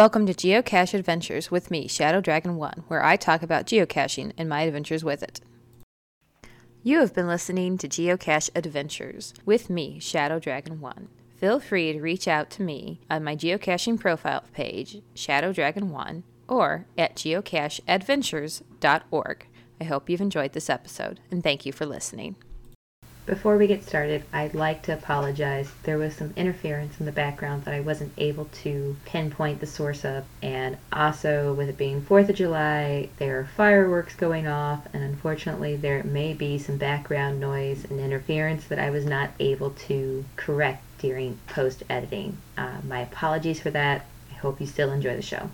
Welcome to Geocache Adventures with me, Shadow Dragon 1, where I talk about geocaching and my adventures with it. You have been listening to Geocache Adventures with me, Shadow Dragon 1. Feel free to reach out to me on my geocaching profile page, Shadow Dragon 1, or at geocacheadventures.org. I hope you've enjoyed this episode, and thank you for listening. Before we get started, I'd like to apologize. There was some interference in the background that I wasn't able to pinpoint the source of. And also, with it being 4th of July, there are fireworks going off, and unfortunately, there may be some background noise and interference that I was not able to correct during post editing. Uh, my apologies for that. I hope you still enjoy the show.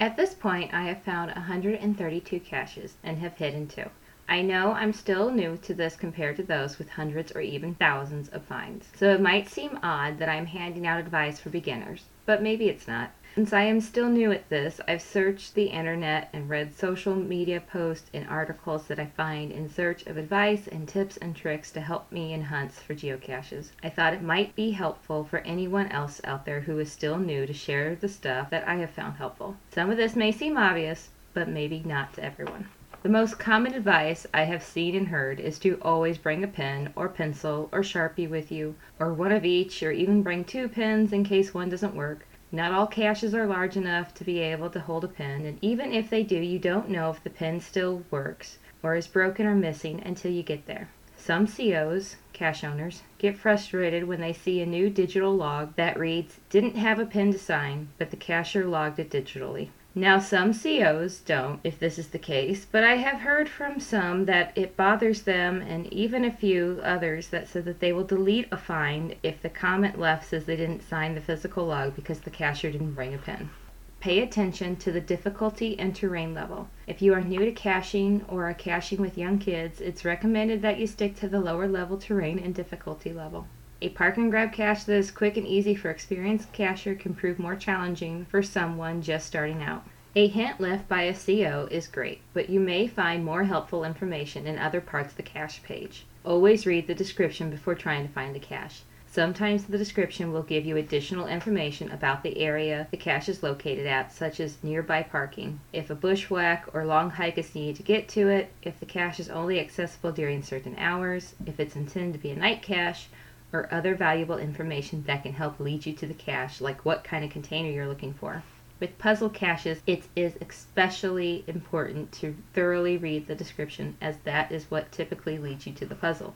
At this point, I have found 132 caches and have hidden two. I know I'm still new to this compared to those with hundreds or even thousands of finds, so it might seem odd that I'm handing out advice for beginners, but maybe it's not. Since I am still new at this, I've searched the internet and read social media posts and articles that I find in search of advice and tips and tricks to help me in hunts for geocaches. I thought it might be helpful for anyone else out there who is still new to share the stuff that I have found helpful. Some of this may seem obvious, but maybe not to everyone. The most common advice I have seen and heard is to always bring a pen or pencil or sharpie with you, or one of each, or even bring two pens in case one doesn't work. Not all caches are large enough to be able to hold a pen, and even if they do, you don't know if the pen still works or is broken or missing until you get there. Some COs, cache owners, get frustrated when they see a new digital log that reads, didn't have a pen to sign, but the cacher logged it digitally. Now, some COs don't, if this is the case, but I have heard from some that it bothers them, and even a few others that said that they will delete a find if the comment left says they didn't sign the physical log because the cacher didn't bring a pen. Pay attention to the difficulty and terrain level. If you are new to caching or are caching with young kids, it's recommended that you stick to the lower level terrain and difficulty level. A park and grab cache that is quick and easy for experienced cacher can prove more challenging for someone just starting out. A hint left by a CO is great, but you may find more helpful information in other parts of the cache page. Always read the description before trying to find the cache. Sometimes the description will give you additional information about the area the cache is located at, such as nearby parking, if a bushwhack or long hike is needed to get to it, if the cache is only accessible during certain hours, if it's intended to be a night cache, or other valuable information that can help lead you to the cache, like what kind of container you're looking for. With puzzle caches, it is especially important to thoroughly read the description, as that is what typically leads you to the puzzle.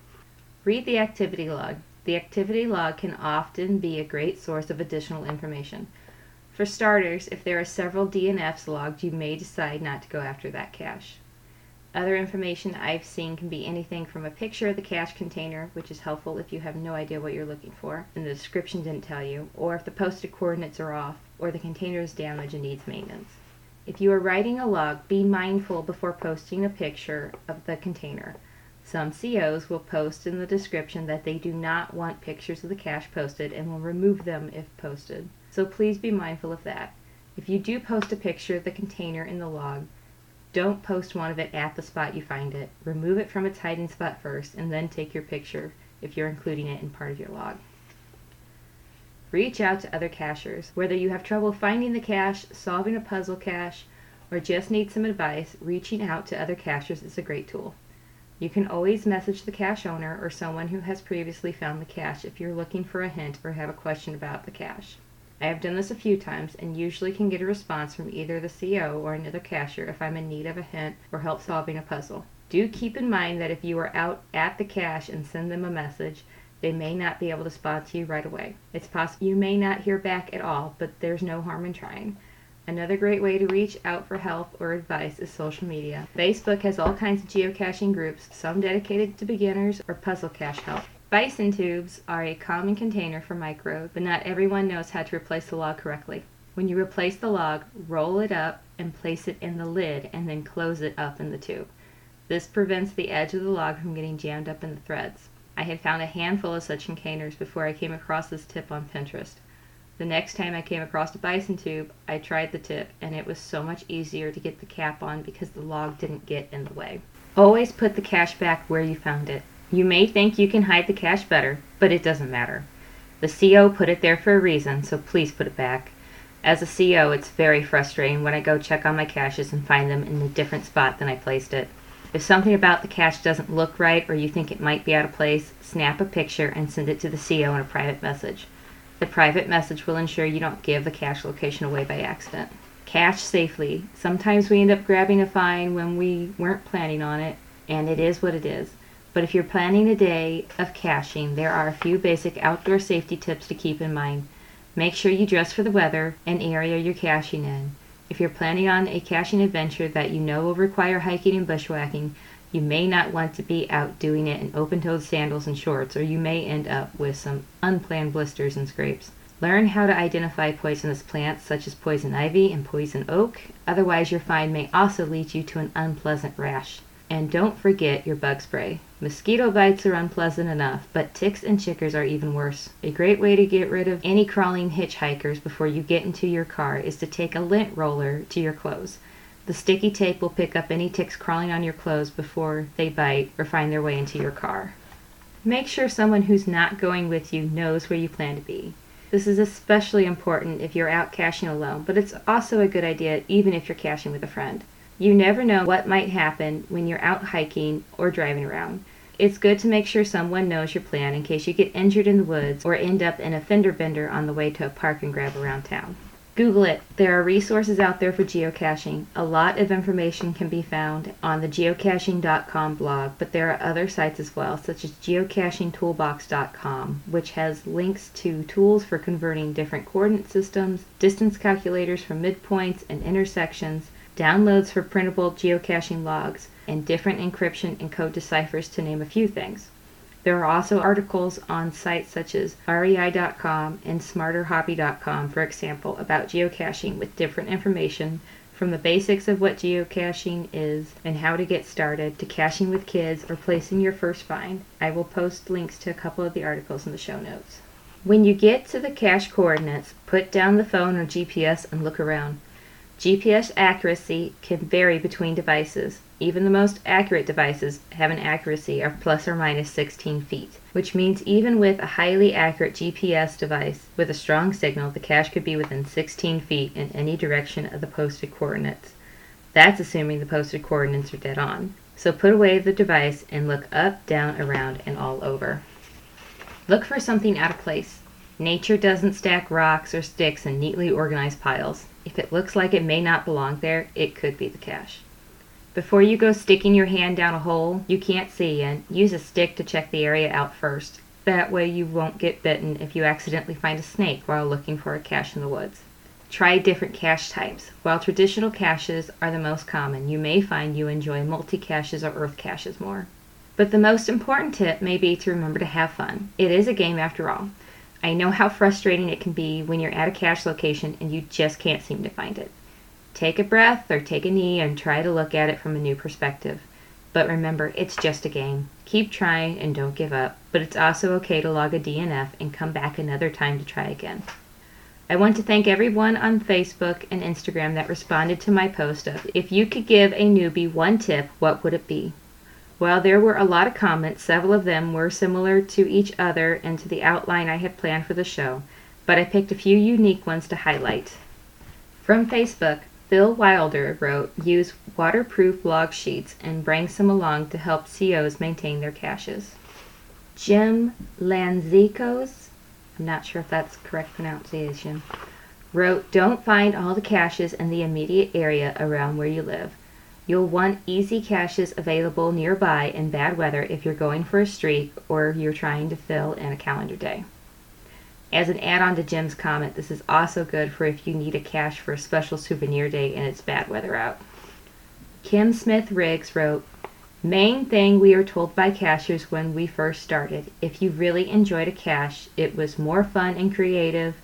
Read the activity log. The activity log can often be a great source of additional information. For starters, if there are several DNFs logged, you may decide not to go after that cache. Other information I've seen can be anything from a picture of the cache container, which is helpful if you have no idea what you're looking for and the description didn't tell you, or if the posted coordinates are off, or the container is damaged and needs maintenance. If you are writing a log, be mindful before posting a picture of the container. Some COs will post in the description that they do not want pictures of the cache posted and will remove them if posted. So please be mindful of that. If you do post a picture of the container in the log, don't post one of it at the spot you find it. Remove it from its hiding spot first and then take your picture if you're including it in part of your log. Reach out to other cachers. Whether you have trouble finding the cache, solving a puzzle cache, or just need some advice, reaching out to other cachers is a great tool. You can always message the cache owner or someone who has previously found the cache if you're looking for a hint or have a question about the cache. I have done this a few times and usually can get a response from either the CO or another cacher if I'm in need of a hint or help solving a puzzle. Do keep in mind that if you are out at the cache and send them a message, they may not be able to respond to you right away. It's possible you may not hear back at all, but there's no harm in trying. Another great way to reach out for help or advice is social media. Facebook has all kinds of geocaching groups, some dedicated to beginners or puzzle cache help. Bison tubes are a common container for micro, but not everyone knows how to replace the log correctly. When you replace the log, roll it up and place it in the lid and then close it up in the tube. This prevents the edge of the log from getting jammed up in the threads. I had found a handful of such containers before I came across this tip on Pinterest. The next time I came across a bison tube, I tried the tip and it was so much easier to get the cap on because the log didn't get in the way. Always put the cache back where you found it. You may think you can hide the cache better, but it doesn't matter. The CO put it there for a reason, so please put it back. As a CO, it's very frustrating when I go check on my caches and find them in a different spot than I placed it. If something about the cache doesn't look right or you think it might be out of place, snap a picture and send it to the CO in a private message. The private message will ensure you don't give the cache location away by accident. Cache safely. Sometimes we end up grabbing a fine when we weren't planning on it, and it is what it is. But if you're planning a day of caching, there are a few basic outdoor safety tips to keep in mind. Make sure you dress for the weather and area you're caching in. If you're planning on a caching adventure that you know will require hiking and bushwhacking, you may not want to be out doing it in open-toed sandals and shorts, or you may end up with some unplanned blisters and scrapes. Learn how to identify poisonous plants such as poison ivy and poison oak, otherwise your find may also lead you to an unpleasant rash. And don't forget your bug spray. Mosquito bites are unpleasant enough, but ticks and chiggers are even worse. A great way to get rid of any crawling hitchhikers before you get into your car is to take a lint roller to your clothes. The sticky tape will pick up any ticks crawling on your clothes before they bite or find their way into your car. Make sure someone who's not going with you knows where you plan to be. This is especially important if you're out caching alone, but it's also a good idea even if you're caching with a friend. You never know what might happen when you're out hiking or driving around. It's good to make sure someone knows your plan in case you get injured in the woods or end up in a fender bender on the way to a park and grab around town. Google it. There are resources out there for geocaching. A lot of information can be found on the geocaching.com blog, but there are other sites as well, such as geocachingtoolbox.com, which has links to tools for converting different coordinate systems, distance calculators for midpoints and intersections, downloads for printable geocaching logs, and different encryption and code deciphers to name a few things. There are also articles on sites such as rei.com and smarterhobby.com, for example, about geocaching with different information from the basics of what geocaching is and how to get started to caching with kids or placing your first find. I will post links to a couple of the articles in the show notes. When you get to the cache coordinates, put down the phone or GPS and look around. GPS accuracy can vary between devices. Even the most accurate devices have an accuracy of plus or minus 16 feet, which means even with a highly accurate GPS device with a strong signal, the cache could be within 16 feet in any direction of the posted coordinates. That's assuming the posted coordinates are dead on. So put away the device and look up, down, around, and all over. Look for something out of place. Nature doesn't stack rocks or sticks in neatly organized piles. If it looks like it may not belong there, it could be the cache. Before you go sticking your hand down a hole you can't see in, use a stick to check the area out first. That way you won't get bitten if you accidentally find a snake while looking for a cache in the woods. Try different cache types. While traditional caches are the most common, you may find you enjoy multi-caches or earth caches more. But the most important tip may be to remember to have fun. It is a game after all. I know how frustrating it can be when you're at a cache location and you just can't seem to find it. Take a breath or take a knee and try to look at it from a new perspective. But remember, it's just a game. Keep trying and don't give up, but it's also okay to log a DNF and come back another time to try again. I want to thank everyone on Facebook and Instagram that responded to my post of if you could give a newbie one tip, what would it be? While there were a lot of comments, several of them were similar to each other and to the outline I had planned for the show, but I picked a few unique ones to highlight. From Facebook, Phil Wilder wrote, use waterproof log sheets and bring some along to help COs maintain their caches. Jim Lanzikos, I'm not sure if that's correct pronunciation, wrote, don't find all the caches in the immediate area around where you live. You'll want easy caches available nearby in bad weather if you're going for a streak or you're trying to fill in a calendar day. As an add-on to Jim's comment, this is also good for if you need a cache for a special souvenir day and it's bad weather out. Kim Smith Riggs wrote, Main thing we are told by cachers when we first started, if you really enjoyed a cache, it was more fun and creative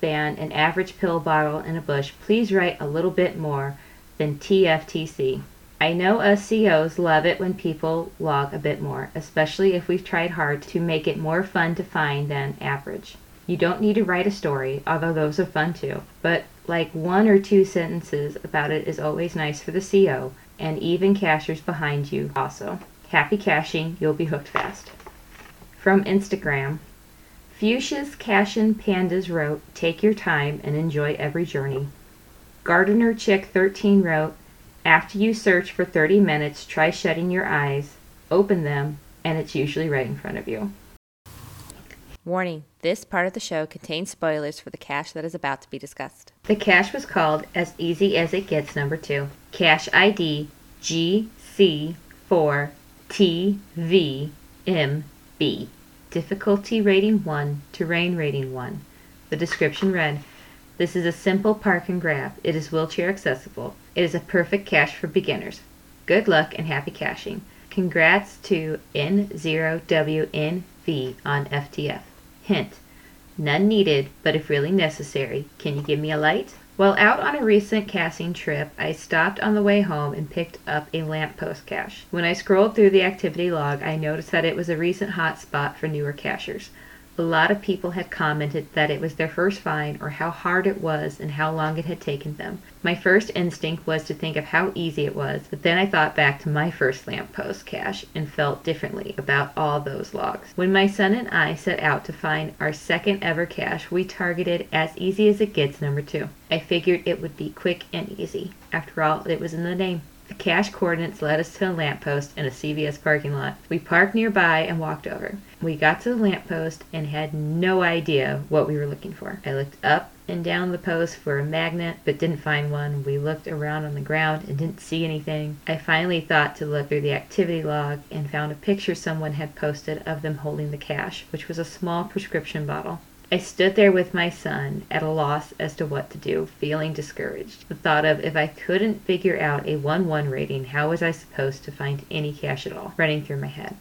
than an average pill bottle in a bush. Please write a little bit more than TFTC. I know us COs love it when people log a bit more, especially if we've tried hard to make it more fun to find than average. You don't need to write a story, although those are fun too, but like one or two sentences about it is always nice for the CO, and even cachers behind you also. Happy caching, you'll be hooked fast. From Instagram, Fuchsia's Cashin Pandas wrote, Take your time and enjoy every journey. Gardener Chick 13 wrote, After you search for 30 minutes, try shutting your eyes, open them, and it's usually right in front of you. Warning this part of the show contains spoilers for the cache that is about to be discussed. The cache was called As Easy as It Gets number 2. Cache ID GC4TVMB. Difficulty rating 1, terrain rating 1. The description read This is a simple park and grab. It is wheelchair accessible. It is a perfect cache for beginners. Good luck and happy caching. Congrats to N0WNV on FTF. Hint None needed, but if really necessary, can you give me a light? While out on a recent casting trip, I stopped on the way home and picked up a lamppost cache. When I scrolled through the activity log, I noticed that it was a recent hotspot for newer cachers. A lot of people had commented that it was their first find or how hard it was and how long it had taken them. My first instinct was to think of how easy it was, but then I thought back to my first lamppost cache and felt differently about all those logs. When my son and I set out to find our second ever cache, we targeted as easy as it gets number two. I figured it would be quick and easy. After all, it was in the name. Cache coordinates led us to a lamppost in a CVS parking lot. We parked nearby and walked over. We got to the lamppost and had no idea what we were looking for. I looked up and down the post for a magnet but didn't find one. We looked around on the ground and didn't see anything. I finally thought to look through the activity log and found a picture someone had posted of them holding the cache, which was a small prescription bottle. I stood there with my son, at a loss as to what to do, feeling discouraged. The thought of if I couldn't figure out a 1 1 rating, how was I supposed to find any cache at all, running through my head.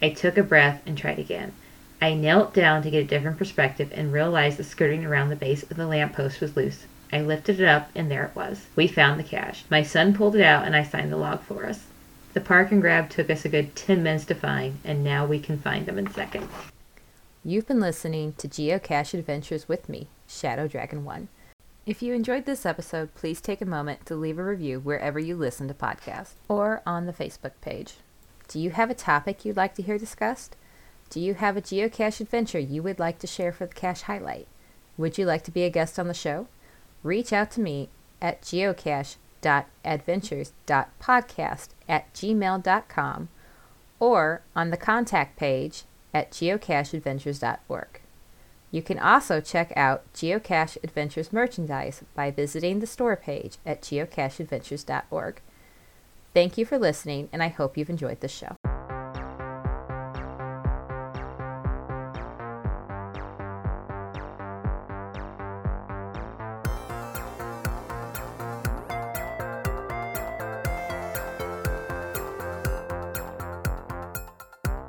I took a breath and tried again. I knelt down to get a different perspective and realized the skirting around the base of the lamppost was loose. I lifted it up, and there it was. We found the cache. My son pulled it out, and I signed the log for us. The park and grab took us a good 10 minutes to find, and now we can find them in seconds. You've been listening to Geocache Adventures with me, Shadow Dragon 1. If you enjoyed this episode, please take a moment to leave a review wherever you listen to podcasts or on the Facebook page. Do you have a topic you'd like to hear discussed? Do you have a geocache adventure you would like to share for the cache highlight? Would you like to be a guest on the show? Reach out to me at geocache.adventures.podcast at gmail.com or on the contact page at geocacheadventures.org. You can also check out Geocache Adventures merchandise by visiting the store page at geocacheadventures.org. Thank you for listening, and I hope you've enjoyed the show.